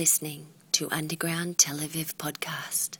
listening to Underground Tel Aviv Podcast.